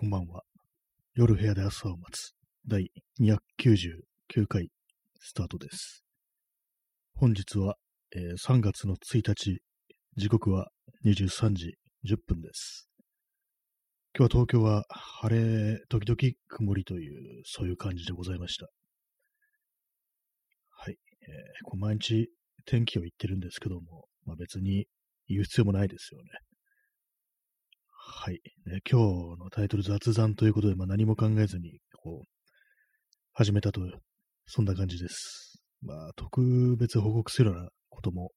こんばんは。夜部屋で朝を待つ第299回スタートです。本日は、えー3月の1日、時刻は23時10分です。今日は東京は晴れ、時々曇りという、そういう感じでございました。はい。えーこう毎日天気を言ってるんですけども、まあ、別に言う必要もないですよね。はい、ね。今日のタイトル雑談ということで、まあ、何も考えずに、こう、始めたと、そんな感じです。まあ、特別報告するようなことも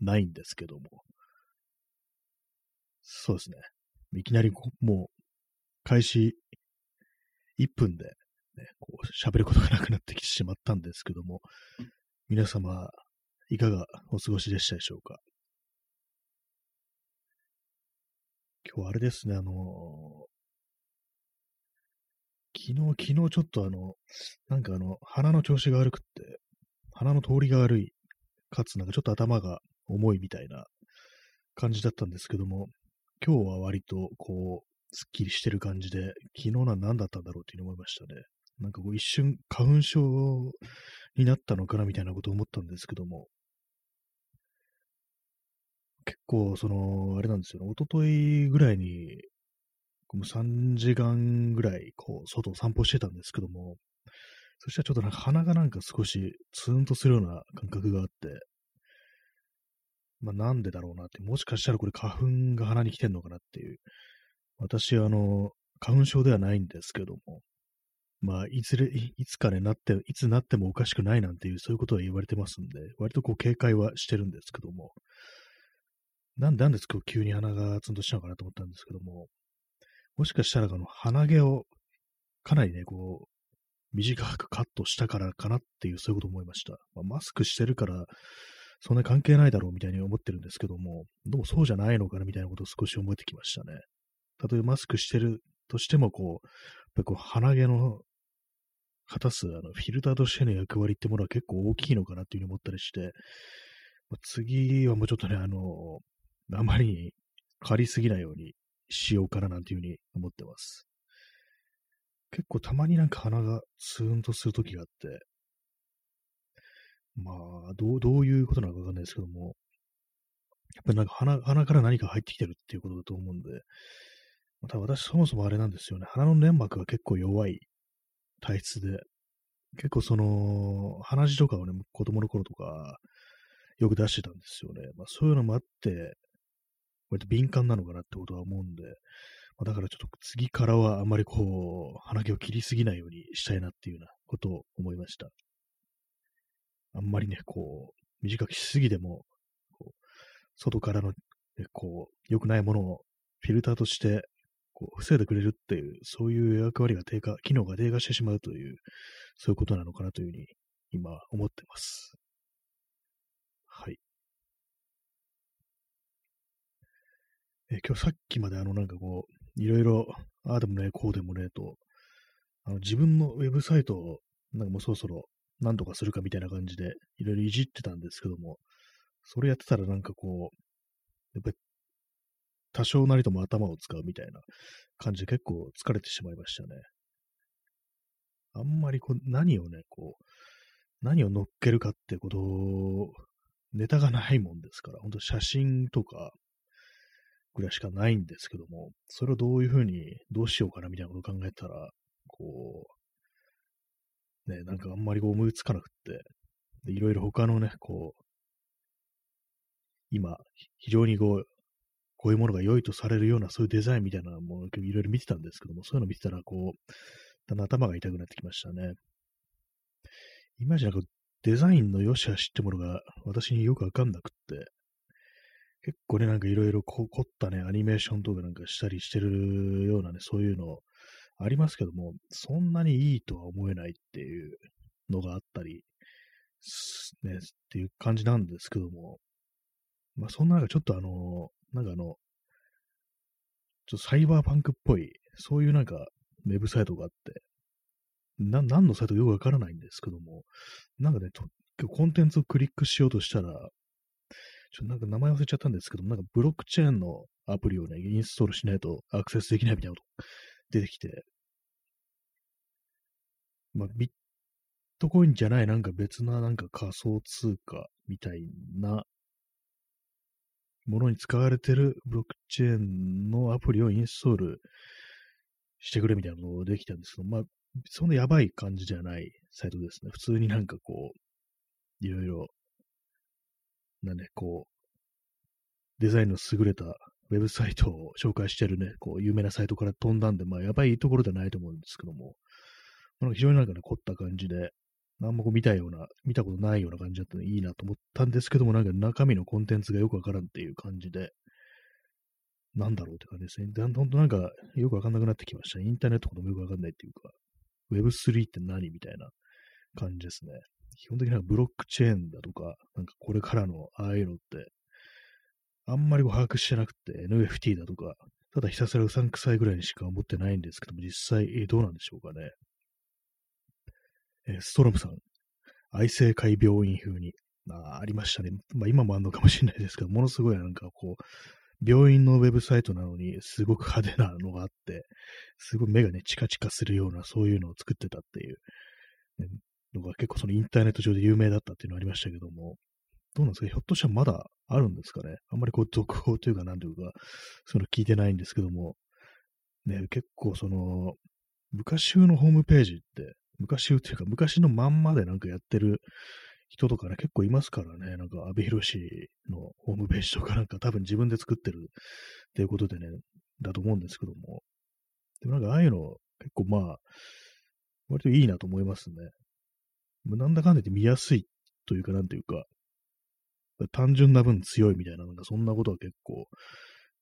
ないんですけども。そうですね。いきなり、もう、開始1分で、ね、こう、喋ることがなくなってきてしまったんですけども、皆様、いかがお過ごしでしたでしょうか？今日あれですね、あの昨日、昨日ちょっとあの、なんかあの、鼻の調子が悪くって、鼻の通りが悪い、かつなんかちょっと頭が重いみたいな感じだったんですけども、今日は割とこう、すっきりしてる感じで、昨日のは何だったんだろうっていうふうに思いましたね。なんかこう一瞬花粉症になったのかなみたいなことを思ったんですけども、結構、その、あれなんですよね、一昨日ぐらいに、もう3時間ぐらい、こう、外を散歩してたんですけども、そしたらちょっとなんか鼻がなんか少しツーンとするような感覚があって、まあなんでだろうなって、もしかしたらこれ花粉が鼻に来てんのかなっていう。私、あの、花粉症ではないんですけども、まあ、いずれ、いつかね、なって、いつなってもおかしくないなんていう、そういうことは言われてますんで、割とこう警戒はしてるんですけども、なんでなんです今日急に鼻がツンとしたのかなと思ったんですけども、もしかしたらあの鼻毛をかなりね、こう、短くカットしたからかなっていう、そういうこと思いました。まあ、マスクしてるから、そんな関係ないだろうみたいに思ってるんですけども、どうもそうじゃないのかなみたいなことを少し思えてきましたね。たとえマスクしてるとしても、こう、やっぱこう鼻毛の果たすあのフィルターとしての役割ってものは結構大きいのかなっていうふうに思ったりして、まあ次はもうちょっとね、あの、あまりに借りすぎないようにしようかななんていうふうに思ってます。結構たまになんか鼻がツーンとするときがあって、まあ、どう、どういうことなのかわかんないですけども、やっぱりなんか鼻、鼻から何か入ってきてるっていうことだと思うんで、また私そもそもあれなんですよね、鼻の粘膜が結構弱い体質で、結構その、鼻血とかをね、子供の頃とか、よく出してたんですよね。まあそういうのもあって、割と敏感なのかなってことは思うんで、まあ、だからちょっと次からはあまりこう、鼻毛を切りすぎないようにしたいなっていうようなことを思いました。あんまりね、こう、短くしすぎても、こう外からの、ね、こう、良くないものをフィルターとして、こう、防いでくれるっていう、そういう役割が低下、機能が低下してしまうという、そういうことなのかなというふうに、今、思ってます。はい。え今日さっきまであのなんかこう、いろいろ、ああでもね、こうでもね、と、あの自分のウェブサイトを、なんかもうそろそろ何とかするかみたいな感じで、いろいろいじってたんですけども、それやってたらなんかこう、やっぱり多少なりとも頭を使うみたいな感じで結構疲れてしまいましたね。あんまりこう、何をね、こう、何を乗っけるかってこと、ネタがないもんですから、本当写真とかぐらいしかないんですけども、それをどういうふうに、どうしようかなみたいなことを考えたら、こう、ね、なんかあんまりこう思いつかなくって、でいろいろ他のね、こう、今、非常にこう、こういうものが良いとされるような、そういうデザインみたいなものをいろいろ見てたんですけども、そういうのを見てたら、こう、だんだん頭が痛くなってきましたね。いまいちなんかデザインの良し悪しってものが私によくわかんなくって、結構ね、なんかいろいろ凝ったね、アニメーションとかなんかしたりしてるようなね、そういうのありますけども、そんなにいいとは思えないっていうのがあったり、ね、っていう感じなんですけども、まあそんな中ちょっとあの、なんかあの、ちょっとサイバーパンクっぽい、そういうなんかウェブサイトがあって、な、何のサイトかよくわからないんですけども、なんかね、とコンテンツをクリックしようとしたら、ちょっとなんか名前忘れちゃったんですけど、なんかブロックチェーンのアプリをね、インストールしないとアクセスできないみたいなこと 出てきて、まあ、ビットコインじゃないなんか別ななんか仮想通貨みたいなものに使われてるブロックチェーンのアプリをインストールしてくれみたいなのができたんですけど、まあ、そんなやばい感じじゃないサイトですね。普通になんかこう、いろいろ、なんで、こう、デザインの優れたウェブサイトを紹介してるね、こう、有名なサイトから飛んだんで、まあ、やばいところではないと思うんですけども、なんか非常になんかね、凝った感じで、あんまこう見たような、見たことないような感じだったのいいなと思ったんですけども、なんか中身のコンテンツがよくわからんっていう感じで、なんだろうって感じですね。だんだんとなんかよくわかんなくなってきました。インターネットこともよくわかんないっていうか、Web3 って何みたいな感じですね。基本的にはブロックチェーンだとか、なんかこれからのああいうのって、あんまりこう把握してなくて、NFT だとか、ただひたすらうさんくさいぐらいにしか思ってないんですけども、実際、どうなんでしょうかね。えストロムさん、愛生会病院風に、あありましたね。まあ今もあるのかもしれないですけど、ものすごいなんかこう、病院のウェブサイトなのに、すごく派手なのがあって、すごい目がね、チカチカするような、そういうのを作ってたっていう、のが結構そのインターネット上で有名だったっていうのがありましたけども、どうなんですか？ひょっとしたらまだあるんですかね？あんまりこう続報というかなんというか、その聞いてないんですけども、ね、結構その、昔風のホームページって、昔風っていうか昔のまんまでなんかやってる人とかね、結構いますからね、なんか、阿部寛のホームページとかなんか多分自分で作ってるっていうことでね、だと思うんですけども。でもなんか、ああいうの結構まあ、割といいなと思いますね。なんだかんだ言って見やすいというか、なんというか、単純な分強いみたいな、なんかそんなことは結構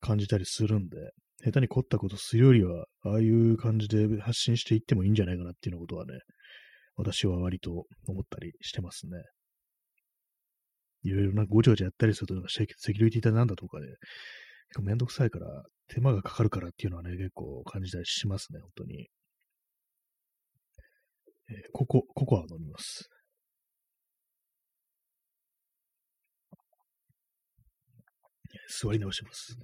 感じたりするんで、下手に凝ったことするよりは、ああいう感じで発信していってもいいんじゃないかなっていうようなことはね、私は割と思ったりしてますね。いろいろなごちゃごちゃやったりすると、セキュリティだなんだとかで、結構めんどくさいから、手間がかかるからっていうのはね、結構感じたりしますね、本当に。えー、ここ、ココア飲みます。座り直します。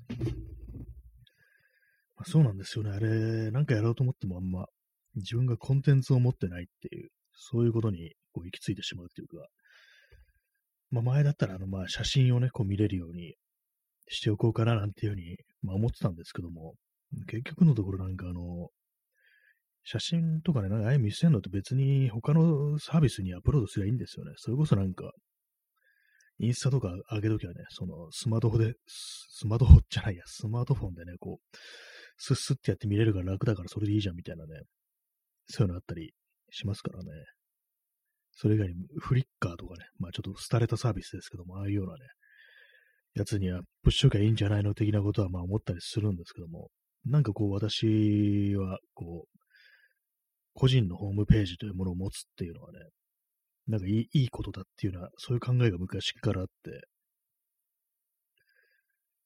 まあ、そうなんですよね。あれ、なんかやろうと思ってもあんま、自分がコンテンツを持ってないっていう、そういうことにこう行き着いてしまうっていうか、まあ、前だったら、あの、まあ、写真をね、こう見れるようにしておこうかななんていうふうに、まあ、思ってたんですけども、結局のところなんかあの、写真とかね、なんかああいう見せるのって別に他のサービスにアップロードすればいいんですよね。それこそなんか、インスタとか上げときはね、そのスマートフォンで、スマートフォンじゃないや、スマートフォンでね、こう、スッスッってやって見れるから楽だからそれでいいじゃんみたいなね、そういうのあったりしますからね。それ以外にフリッカーとかね、まあちょっと廃れたサービスですけども、ああいうようなね、やつにはプッシュがいいんじゃないの的なことはまあ思ったりするんですけども、なんかこう私はこう、個人のホームページというものを持つっていうのはね、なんかいいいいことだっていうような、そういう考えが昔からあって、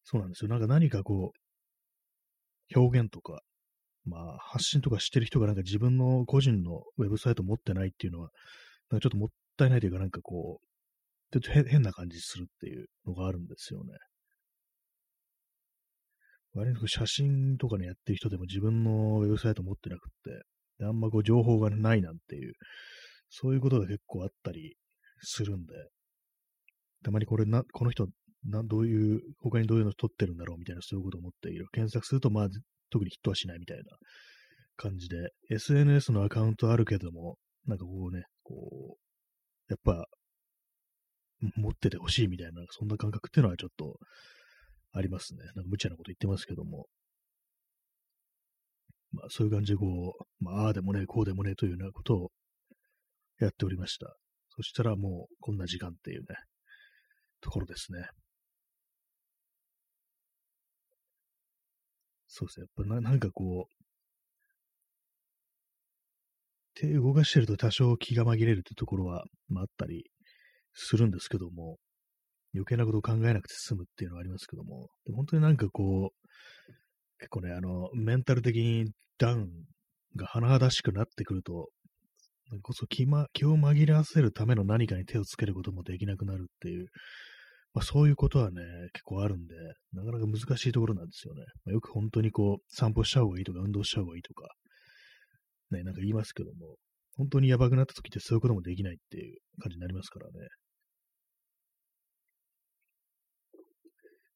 そうなんですよ。なんか何かこう、表現とか、まあ発信とかしてる人がなんか自分の個人のウェブサイト持ってないっていうのは、なんかちょっともったいないというか、なんかこう、ちょっと変な感じするっていうのがあるんですよね。割と写真とかね、やってる人でも自分のウェブサイト持ってなくって、あんまこう情報がないなんていう、そういうことが結構あったりするんで、たまにこれな、この人、などういう、他にどういうの撮ってるんだろうみたいな、そういうことを思っている。検索すると、まあ、特にヒットはしないみたいな感じで、SNS のアカウントあるけども、なんかこうね、こう、やっぱ、持っててほしいみたいな、そんな感覚っていうのはちょっとありますね。なんか無茶なこと言ってますけども。まあそういう感じでこう、まあああでもね、こうでもねというようなことをやっておりました。そしたらもうこんな時間っていうね、ところですね。そうですね。やっぱななんかこう、手動かしてると多少気が紛れるってところは、まあ、あったりするんですけども、余計なことを考えなくて済むっていうのはありますけども、本当になんかこう、結構ね、あの、メンタル的にダウンが甚だしくなってくると、こそ気,、ま、気を紛らわせるための何かに手をつけることもできなくなるっていう、まあ、そういうことはね、結構あるんで、なかなか難しいところなんですよね。まあ、よく本当にこう、散歩した方がいいとか、運動した方がいいとか、ね、なんか言いますけども、本当にやばくなった時ってそういうこともできないっていう感じになりますからね。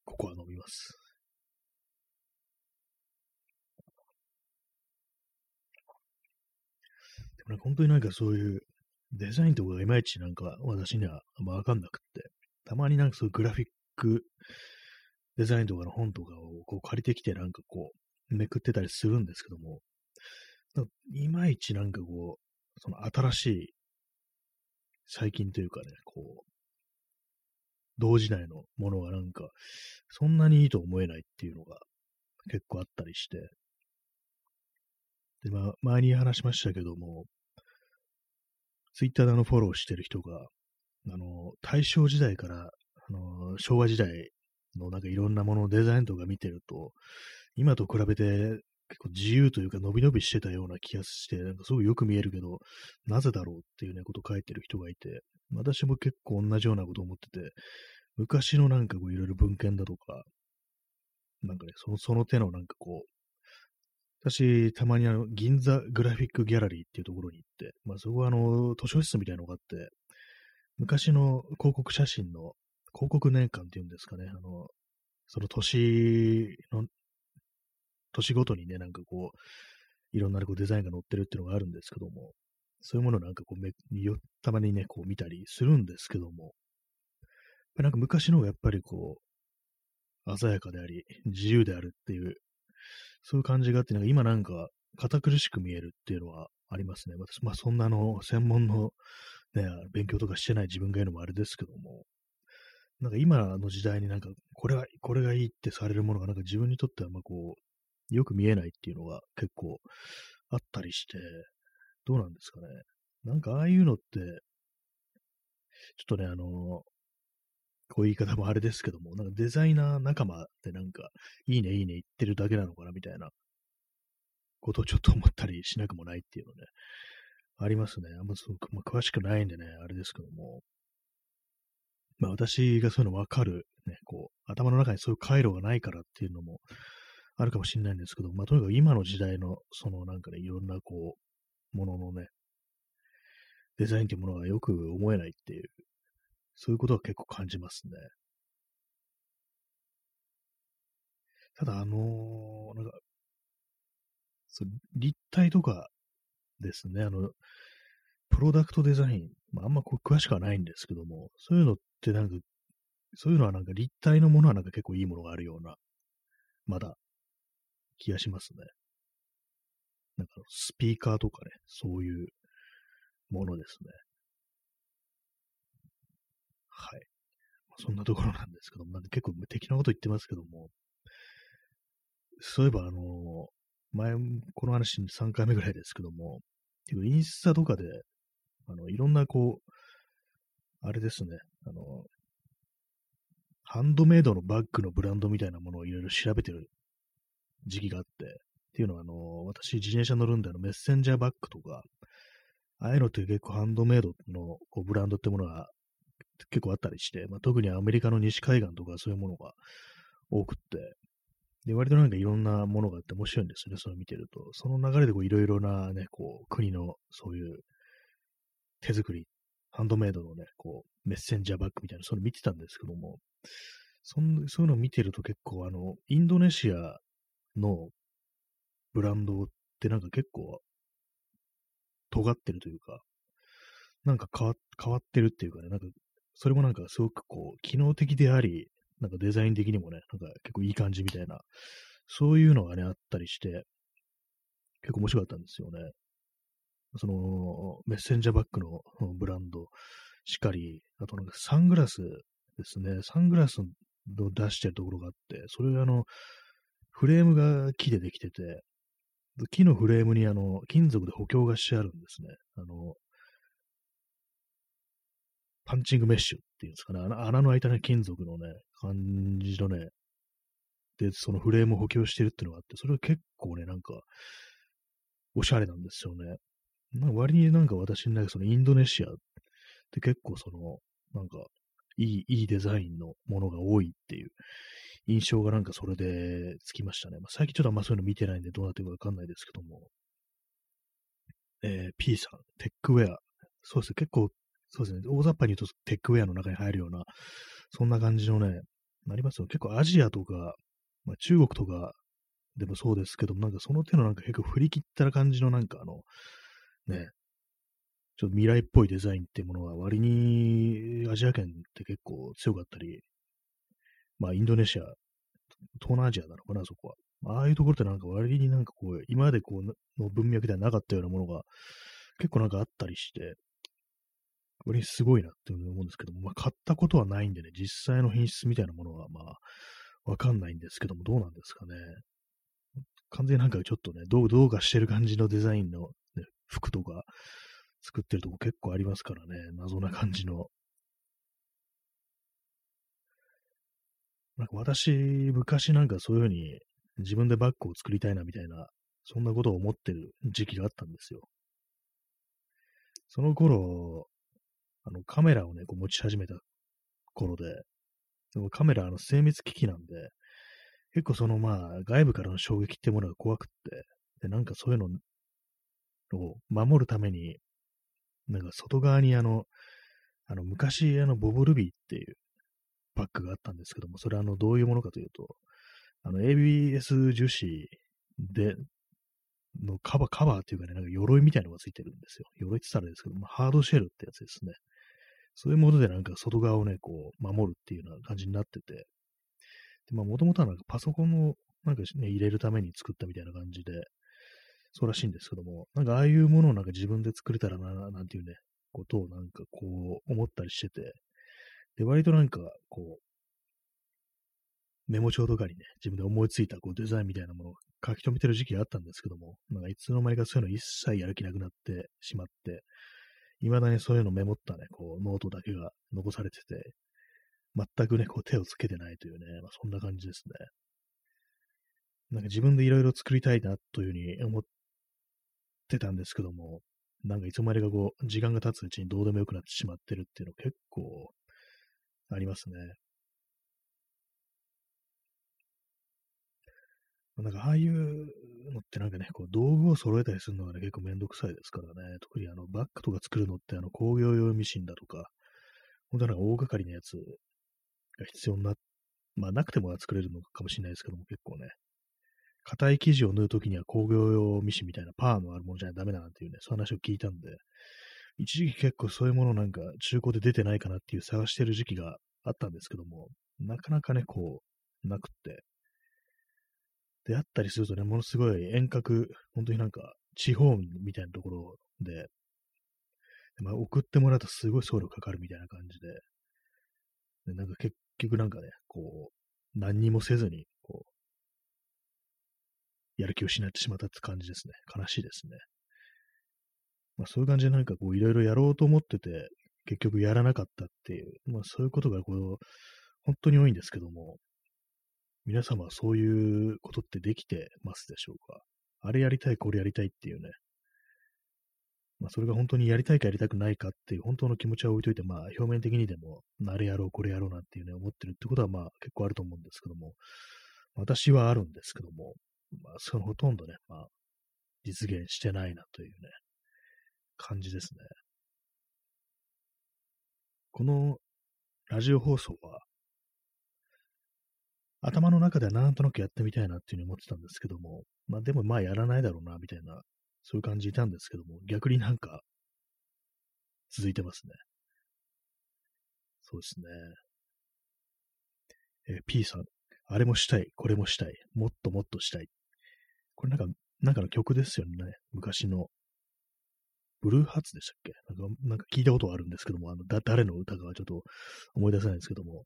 ここは飲みます。もね、本当になんかそういうデザインとかがいまいちなんか私にはあんまわかんなくって、たまになんかそういうグラフィックデザインとかの本とかをこう借りてきてなんかこうめくってたりするんですけども、いまいちなんかこう、その新しい最近というかね、こう、同時代のものがなんか、そんなにいいと思えないっていうのが結構あったりして、で、まあ、前に話しましたけども、ツイッターであのフォローしてる人が、あの、大正時代から、あの、昭和時代のなんかいろんなもののデザインとか見てると、今と比べて結構自由というか伸び伸びしてたような気がして、なんかすごくよく見えるけど、なぜだろうっていうね、こと書いてる人がいて、私も結構同じようなこと思ってて、昔のなんかこういろいろ文献だとか、なんかね、そのその手のなんかこう、私、たまにあの、銀座グラフィックギャラリーっていうところに行って、まあそこはあの、図書室みたいなのがあって、昔の広告写真の広告年間っていうんですかね、あの、その年の、年ごとにね、なんかこう、いろんなこうデザインが載ってるっていうのがあるんですけども、そういうものなんかこうめ、たまにね、こう見たりするんですけども、なんか昔の方がやっぱりこう、鮮やかであり、自由であるっていう、そういう感じがあって、なんか今なんか堅苦しく見えるっていうのはありますね。私、まあそんなの専門のね、勉強とかしてない自分が言うのもあれですけども、なんか今の時代になんか、これは、これがいいってされるものがなんか自分にとってはまあこう、よく見えないっていうのが結構あったりして、どうなんですかね。なんかああいうのって、ちょっとね、あの、こういう言い方もあれですけども、なんかデザイナー仲間ってなんか、いいね、いいね言ってるだけなのかなみたいなことをちょっと思ったりしなくもないっていうのね、ありますね。あんまそう、まあ、詳しくないんでね、あれですけども。まあ私がそういうの分かる、ね、こう、頭の中にそういう回路がないからっていうのもあるかもしれないんですけど、まあとにかく今の時代の、そのなんかね、いろんなこう、もののね、デザインというものがよく思えないっていう、そういうことは結構感じますね。ただ、あのー、なんか、そう立体とかですね、あの、プロダクトデザイン、まあ、あんまこ詳しくはないんですけども、そういうのってなんか、そういうのはなんか立体のものはなんか結構いいものがあるような、まだ気がしますね。なんかスピーカーとかね、そういうものですね。はい。そんなところなんですけども、なん結構適なこと言ってますけども、そういえばあの、前、この話3回目ぐらいですけども、インスタとかで、あの、いろんなこう、あれですね、あの、ハンドメイドのバッグのブランドみたいなものをいろいろ調べてる時期があって、っていうのは、あの、私、自転車乗るんで、あの、メッセンジャーバッグとか、ああいうのって結構ハンドメイドのこうブランドってものが結構あったりして、まあ、特にアメリカの西海岸とかそういうものが多くって、で、割となんかいろんなものがあって面白いんですよね、それを見てると。その流れでいろいろなね、こう、国のそういう手作り、ハンドメイドのね、こう、メッセンジャーバッグみたいな、それ見てたんですけども、そんそういうのを見てると結構、あの、インドネシアのブランドってなんか結構、尖ってるというか、なんか変わ変わってるっていうかね、なんか、それもなんかすごくこう、機能的であり、なんかデザイン的にもね、なんか結構いい感じみたいな、そういうのがね、あったりして、結構面白かったんですよね。その、メッセンジャーバッグのブランドしかり、あとなんかサングラスですね。サングラスを出してるところがあって、それがあの、フレームが木でできてて、木のフレームにあの、金属で補強がしてあるんですね。あの、パンチングメッシュっていうんですかね。穴穴の開いたね、金属のね、感じのね、で、そのフレームを補強してるっていうのがあって、それは結構ね、なんか、おしゃれなんですよね。なんか割になんか私の中そのインドネシアって結構その、なんか、いい、いいデザインのものが多いっていう印象がなんかそれでつきましたね。まあ、最近ちょっとあんまそういうの見てないんでどうなってるかわかんないですけども。えー、P さん、テックウェア。そうですね、結構、そうですね、大雑把に言うとテックウェアの中に入るような、そんな感じのね、なりますよ。結構アジアとか、まあ、中国とかでもそうですけども、なんかその手のなんか結構振り切った感じのなんかあの、ね、ちょっと未来っぽいデザインっていうものは割にアジア圏って結構強かったり、まあインドネシア、東南アジアなのかな、そこは。ああいうところってなんか割になんかこう、今までこうの文脈ではなかったようなものが結構なんかあったりして、割にすごいなって思うんですけども、まあ買ったことはないんでね、実際の品質みたいなものはまあわかんないんですけども、どうなんですかね。完全になんかちょっとね、どう、どうかしてる感じのデザインの、ね、服とか作ってるとこ結構ありますからね、謎な感じの。なんか私、昔なんかそういうふうに自分でバッグを作りたいなみたいな、そんなことを思ってる時期があったんですよ。その頃、あのカメラをね、こう持ち始めた頃で、でもカメラあの精密機器なんで、結構そのまあ外部からの衝撃ってものが怖くって、で、なんかそういうのを守るために、なんか外側にあの、あの昔あのボブルビーっていうバッグがあったんですけども、それはあのどういうものかというと、あの ABS 樹脂で、のカバー、カバーっていうかね、なんか鎧みたいなのがついてるんですよ。鎧って言ったらですけども、ハードシェルってやつですね。そういうものでなんか外側をね、こう、守るっていうような感じになってて、で、まあ、もともとはなんかパソコンのなんかね、入れるために作ったみたいな感じで、そうらしいんですけども、なんかああいうものをなんか自分で作れたらな、なんていうね、ことをなんかこう思ったりしてて、で、割となんかこう、メモ帳とかにね、自分で思いついたこうデザインみたいなものを書き留めてる時期があったんですけども、なんかいつの間にかそういうの一切やる気なくなってしまって、未だにそういうのメモったね、こうノートだけが残されてて、全くね、こう手をつけてないというね、まあ、そんな感じですね。なんか自分でいろいろ作りたいなというふうに思ってたんですけども、なんかいつまでかこう、時間が経つうちにどうでもよくなってしまってるっていうの結構ありますね。なんかああいうのってなんかね、こう道具を揃えたりするのがね、結構めんどくさいですからね。特にあのバッグとか作るのってあの工業用ミシンだとか、本当なんか大掛かりなやつが必要にな、まあなくても作れるのかもしれないですけども、結構ね、硬い生地を縫うときには工業用ミシンみたいなパワーのあるものじゃダメだなっていうね、そういう話を聞いたんで、一時期結構そういうものなんか中古で出てないかなっていう探してる時期があったんですけども、なかなかね、こう、なくって、であったりするとね、ものすごい遠隔、本当になんか地方みたいなところで、まあ、送ってもらうとすごい送料かかるみたいな感じで、でなんか結局なんかね、こう、何にもせずに、こう、やる気を失ってしまったって感じですね。悲しいですね。まあそういう感じでなんかこういろいろやろうと思ってて、結局やらなかったっていう、まあそういうことがこう、本当に多いんですけども、皆様はそういうことってできてますでしょうか？あれやりたい、これやりたいっていうね。まあ、それが本当にやりたいかやりたくないかっていう本当の気持ちは置いといて、まあ、表面的にでも、あれやろう、これやろうなんていうね、思ってるってことは、まあ、結構あると思うんですけども、私はあるんですけども、まあ、そのほとんどね、まあ、実現してないなというね、感じですね。このラジオ放送は、頭の中ではなんとなくやってみたいなっていうふうに思ってたんですけども、まあでもまあやらないだろうな、みたいな、そういう感じいたんですけども、逆になんか、続いてますね。そうですね。えー、P さん、あれもしたい、これもしたい、もっともっとしたい。これなんか、なんかの曲ですよね。昔の。ブルーハーツでしたっけ？なんかなんか聞いたことあるんですけども、あのだ誰の歌かはちょっと思い出せないんですけども、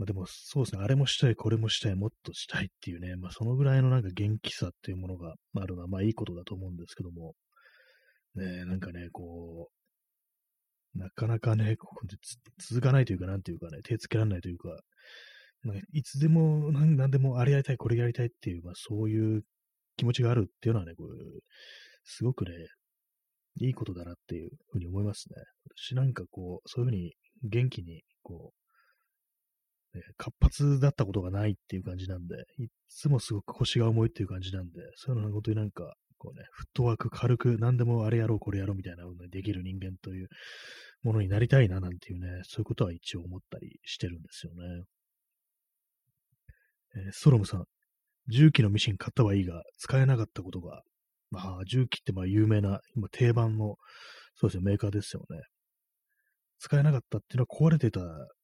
まあでもそうですね、あれもしたい、これもしたい、もっとしたいっていうね、まあそのぐらいのなんか元気さっていうものがあるのはまあいいことだと思うんですけども、ね、なんかね、こう、なかなかね、続かないというか、なんていうかね、手つけられないというか、なんかいつでも何、何でもあれやりたい、これやりたいっていう、まあそういう気持ちがあるっていうのはね、こうすごくね、いいことだなっていうふうに思いますね。私なんかこう、そういうふうに元気に、こう、ね、活発だったことがないっていう感じなんで、いつもすごく腰が重いっていう感じなんで、そういうの本当になんか、こうね、フットワーク軽く何でもあれやろう、これやろうみたいなのができる人間というものになりたいななんていうね、そういうことは一応思ったりしてるんですよね。えー、ストロムさん、重機のミシン買ったはいいが、使えなかったことが、まあ、重機ってまあ有名な、今定番の、そうですよ、メーカーですよね。使えなかったっていうのは壊れてた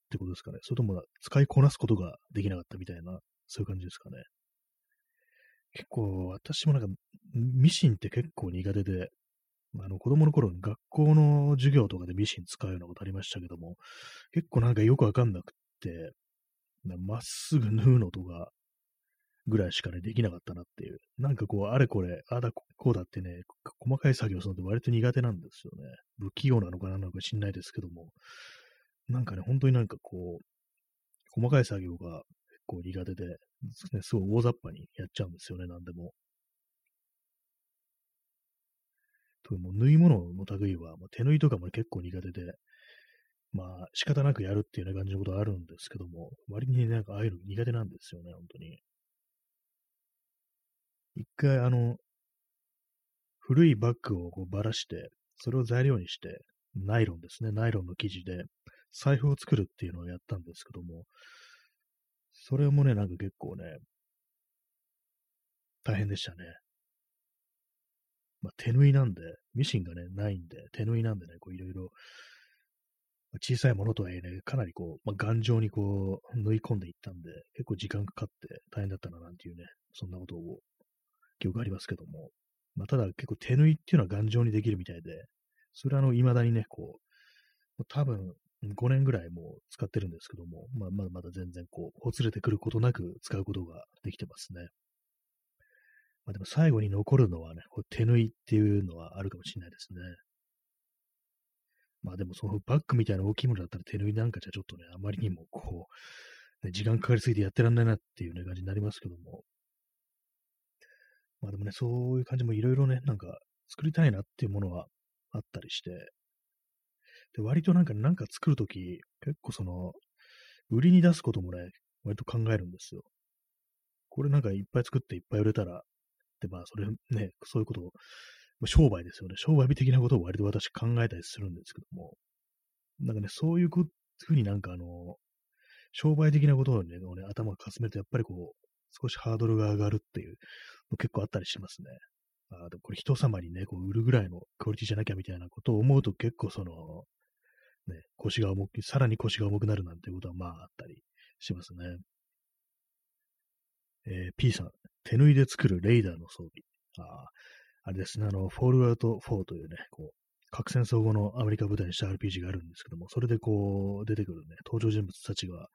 ってことですかね。それとも使いこなすことができなかったみたいな、そういう感じですかね。結構、私もなんか、ミシンって結構苦手で、あの、子供の頃に学校の授業とかでミシン使うようなことありましたけども、結構なんかよくわかんなくって、まっすぐ縫うのとか、ぐらいしかね、できなかったなっていう。なんかこう、あれこれ、あだこうだってね、細かい作業するのって割と苦手なんですよね。不器用なのかなのか知んないですけども、なんかね、本当になんかこう、細かい作業が結構苦手で、ね、すごい大雑把にやっちゃうんですよね、なんでも。特にもう縫い物の類は、まあ、手縫いとかも結構苦手で、まあ仕方なくやるっていうような感じのことはあるんですけども、割になんかああいうの苦手なんですよね、本当に。一回あの、古いバッグをこうばらして、それを材料にして、ナイロンですね、ナイロンの生地で財布を作るっていうのをやったんですけども、それもね、なんか結構ね、大変でしたね。まあ、手縫いなんで、ミシンがね、ないんで、手縫いなんでね、こういろいろ、小さいものとはいえね、かなりこう、まあ、頑丈にこう、縫い込んでいったんで、結構時間かかって大変だったななんていうね、そんなことを、記憶ありますけども、まあ、ただ結構手縫いっていうのは頑丈にできるみたいで、それはあの、未だにね、こう、多分5年ぐらいもう使ってるんですけども、まあ、まだまだ全然こう、ほつれてくることなく使うことができてますね。まあ、でも最後に残るのはね、こう手縫いっていうのはあるかもしれないですね。まあでもそのバッグみたいな大きいものだったら手縫いなんかじゃちょっとね、あまりにもこう、ね、時間かかりすぎてやってらんないなっていうね、感じになりますけども。まあでもね、そういう感じもいろいろね、なんか作りたいなっていうものはあったりして、で、割となんか、なんか作るとき、結構その、売りに出すこともね、割と考えるんですよ。これなんかいっぱい作っていっぱい売れたら、で、まあ、それね、そういうことを、商売ですよね。商売的なことを割と私考えたりするんですけども、なんかね、そういうふうになんかあの、商売的なことをね、頭をかすめると、やっぱりこう、少しハードルが上がるっていうの結構あったりしますね。あでもこれ人様にね、こう売るぐらいのクオリティじゃなきゃみたいなことを思うと結構その、ね、腰が重く、さらに腰が重くなるなんてことはまああったりしますね。えー、P さん、手縫いで作るレーダーの装備。あああれですね、あの、フォールアウト4というね、こう、核戦争後のアメリカ舞台にした RPG があるんですけども、それでこう、出てくるね、登場人物たちが、やっ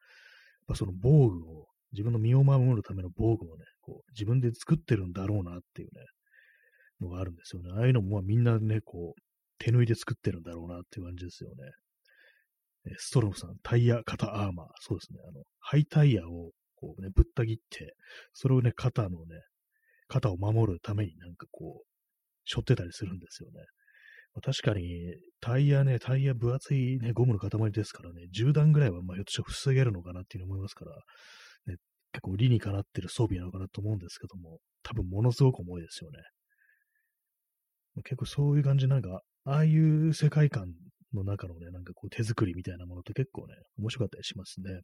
ぱその防具を、自分の身を守るための防具をね、こう、自分で作ってるんだろうなっていうね、のがあるんですよね。ああいうのもまあみんなね、こう、手縫いで作ってるんだろうなっていう感じですよね。ストロムさん、タイヤ、肩、アーマー。そうですね。あの、ハイタイヤを、こうね、ぶった切って、それをね、肩のね、肩を守るためになんかこう、背負ってたりするんですよね。まあ、確かに、タイヤね、タイヤ分厚いね、ゴムの塊ですからね、10段ぐらいは、まあ、ひょっとしたら防げるのかなっていうふうに思いますから、ね、結構理にかなってる装備なのかなと思うんですけども、多分ものすごく重いですよね。結構そういう感じなんか、ああいう世界観の中のね、なんかこう手作りみたいなものって結構ね、面白かったりしますね。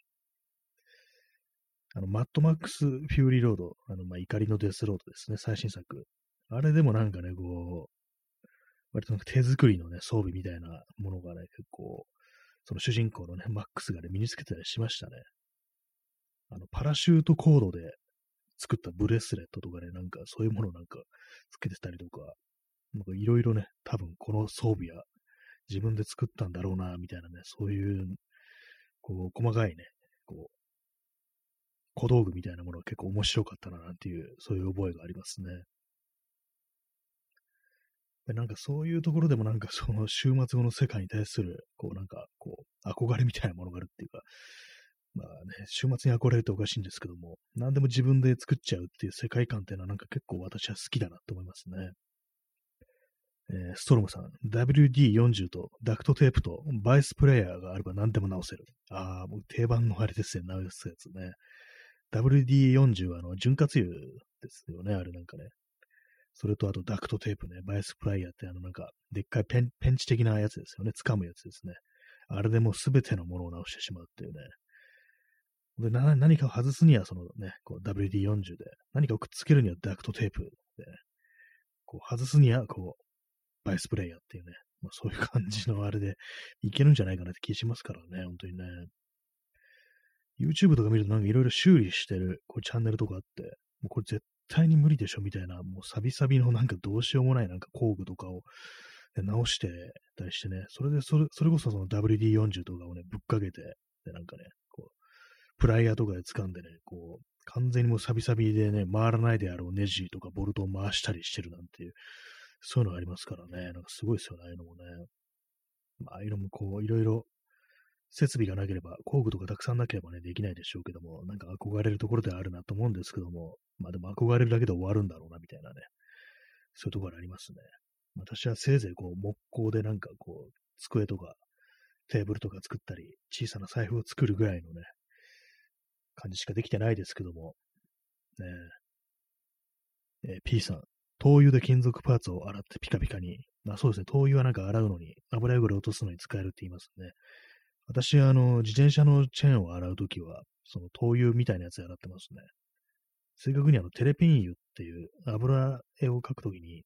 あの、マッドマックス・フューリー・ロード、あの、まあ、怒りのデスロードですね、最新作。あれでもなんかね、こう、割となんか手作りのね、装備みたいなものがね、結構、その主人公のね、マックスがね、身につけてたりしましたね。あの、パラシュートコードで作ったブレスレットとかね、なんかそういうものなんかつけてたりとか、なんかいろいろね、多分この装備は自分で作ったんだろうな、みたいなね、そういう、こう、細かいね、こう、小道具みたいなものが結構面白かったな、なんていう、そういう覚えがありますね。なんかそういうところでもなんかその週末後の世界に対する、こうなんか、こう、憧れみたいなものがあるっていうか、まあね、終末に憧れるとおかしいんですけども、何でも自分で作っちゃうっていう世界観っていうのはなんか結構私は好きだなと思いますね。えー、ストロムさん、WD40 とダクトテープとバイスプレイヤーがあれば何でも直せる。ああ、もう定番のあれですね、直すやつね。WD40 はあの潤滑油ですよね、あれなんかね。それとあとダクトテープね、バイスプライヤーってあのなんか、でっかいペンペンチ的なやつですよね。掴むやつですね。あれでもうすべてのものを直してしまうっていうね。で、な、何かを外すには、そのね、こう WD40 で、何かをくっつけるにはダクトテープで、こう外すには、こう、バイスプレイヤーっていうね、まあ、そういう感じのあれでいけるんじゃないかなって気しますからね、本当にね。YouTube とか見るとなんかいろいろ修理してるこうチャンネルとかあって、もうこれ絶対に無理でしょみたいな、もうサビサビのなんかどうしようもないなんか工具とかを直してたりしてね、それでそれ、それこそその WD40 とかをね、ぶっかけて、で、なんかね、こう、プライヤーとかで掴んでね、こう、完全にもうサビサビでね、回らないであろうネジとかボルトを回したりしてるなんていう、そういうのありますからね、なんかすごいですよね、ああいうのもね。まあ、ああいうのもこう、いろいろ設備がなければ、工具とかたくさんなければね、できないでしょうけども、なんか憧れるところではあるなと思うんですけども、まあでも憧れるだけで終わるんだろうな、みたいなね、そういうところありますね。私はせいぜいこう木工でなんかこう、机とかテーブルとか作ったり、小さな財布を作るぐらいのね、感じしかできてないですけども、ねえー、P さん、灯油で金属パーツを洗ってピカピカに。まあそうですね、灯油はなんか洗うのに、油汚れを落とすのに使えるって言いますね。私は、あの、自転車のチェーンを洗うときは、その灯油みたいなやつで洗ってますね。正確にあの、テレピン油っていう油絵を描くときに、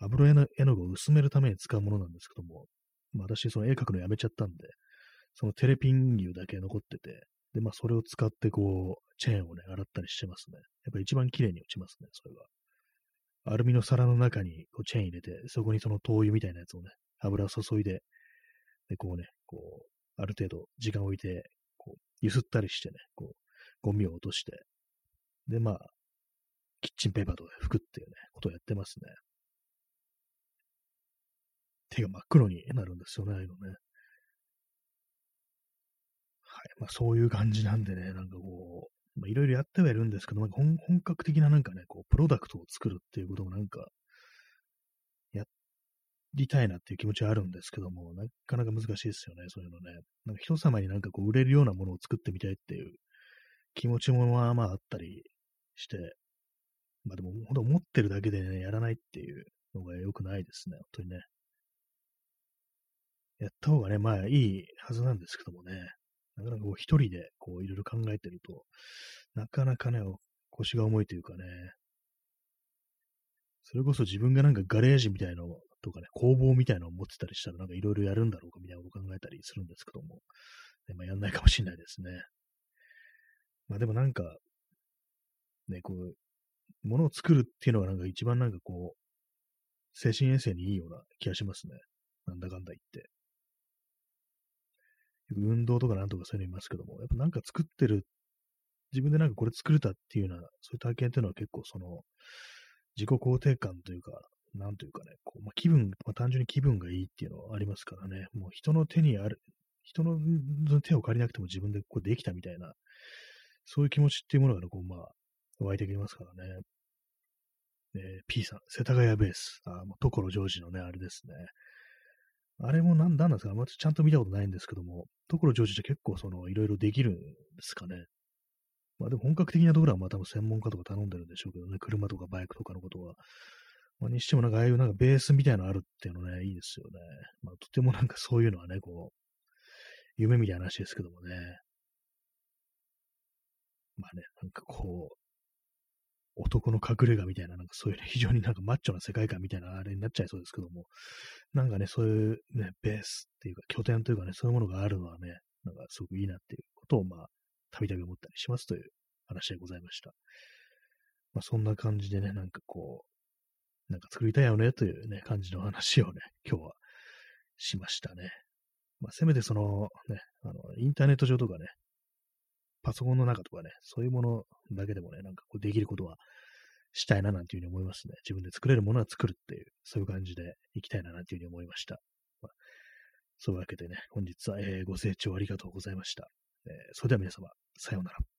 油絵の絵の具を薄めるために使うものなんですけども、まあ、私、その絵描くのやめちゃったんで、そのテレピン油だけ残ってて、で、まあ、それを使ってこう、チェーンをね、洗ったりしてますね。やっぱり一番綺麗に落ちますね、それが。アルミの皿の中にこうチェーン入れて、そこにその灯油みたいなやつをね、油を注いで、で、こうね、こう、ある程度時間を置いて、こう、揺すったりしてね、こう、ゴミを落として、で、まあ、キッチンペーパーとか拭くっていうね、ことをやってますね。手が真っ黒になるんですよね、ああいうのね。はい。まあ、そういう感じなんでね、なんかこう、いろいろやってはいるんですけど、なんか本格的ななんかね、こう、プロダクトを作るっていうこともなんか、やりたいなっていう気持ちはあるんですけども、なかなか難しいですよね、そういうのね。なんか人様になんかこう売れるようなものを作ってみたいっていう気持ちもまあまああったりして、まあでも本当思ってるだけでね、やらないっていうのが良くないですね、本当にね。やった方がね、まあいいはずなんですけどもね、なかなかこう一人でこういろいろ考えてると、なかなかね、腰が重いというかね、それこそ自分がなんかガレージみたいなのとかね、工房みたいなのを持ってたりしたらなんかいろいろやるんだろうかみたいなことを考えたりするんですけども、ね、まあ、やんないかもしれないですね。まあでもなんか、ね、こう、ものを作るっていうのがなんか一番なんかこう、精神衛生にいいような気がしますね。なんだかんだ言って。運動とかなんとかそういうのいますけども、やっぱなんか作ってる、自分でなんかこれ作れたっていうような、そういう体験っていうのは結構その、自己肯定感というか、なんというかね、こうまあ、気分、まあ、単純に気分がいいっていうのはありますからね、もう人の手にある、人の手を借りなくても自分でこうできたみたいな、そういう気持ちっていうものがね、こう、まあ、湧いてきますからね。えー、P さん、世田谷ベース。あ、もう、所ジョージのね、あれですね。あれもなんなんですか、まあ、ちゃんと見たことないんですけども、所ジョージって結構その、いろいろできるんですかね。まあでも本格的なところはまあ多分専門家とか頼んでるんでしょうけどね、車とかバイクとかのことは。まあ、にしてもなんかああいうなんかベースみたいなのあるっていうのね、いいですよね。まあとてもなんかそういうのはね、こう、夢みたいな話ですけどもね。まあね、なんかこう、男の隠れ家みたいな、なんかそういう、ね、非常になんかマッチョな世界観みたいなあれになっちゃいそうですけども、なんかね、そういうね、ベースっていうか、拠点というかね、そういうものがあるのはね、なんかすごくいいなっていうことを、まあ、たびたび思ったりしますという話でございました。まあ、そんな感じでね、なんかこう、なんか作りたいよねというね、感じの話をね、今日はしましたね。まあ、せめてそのね、あの、インターネット上とかね、パソコンの中とかね、そういうものだけでもね、なんかこうできることはしたいななんていうふうに思いますね。自分で作れるものは作るっていう、そういう感じでいきたいななんていうふうに思いました。まあ、そういうわけでね、本日は、えー、ご清聴ありがとうございました。えー、それでは皆様、さようなら。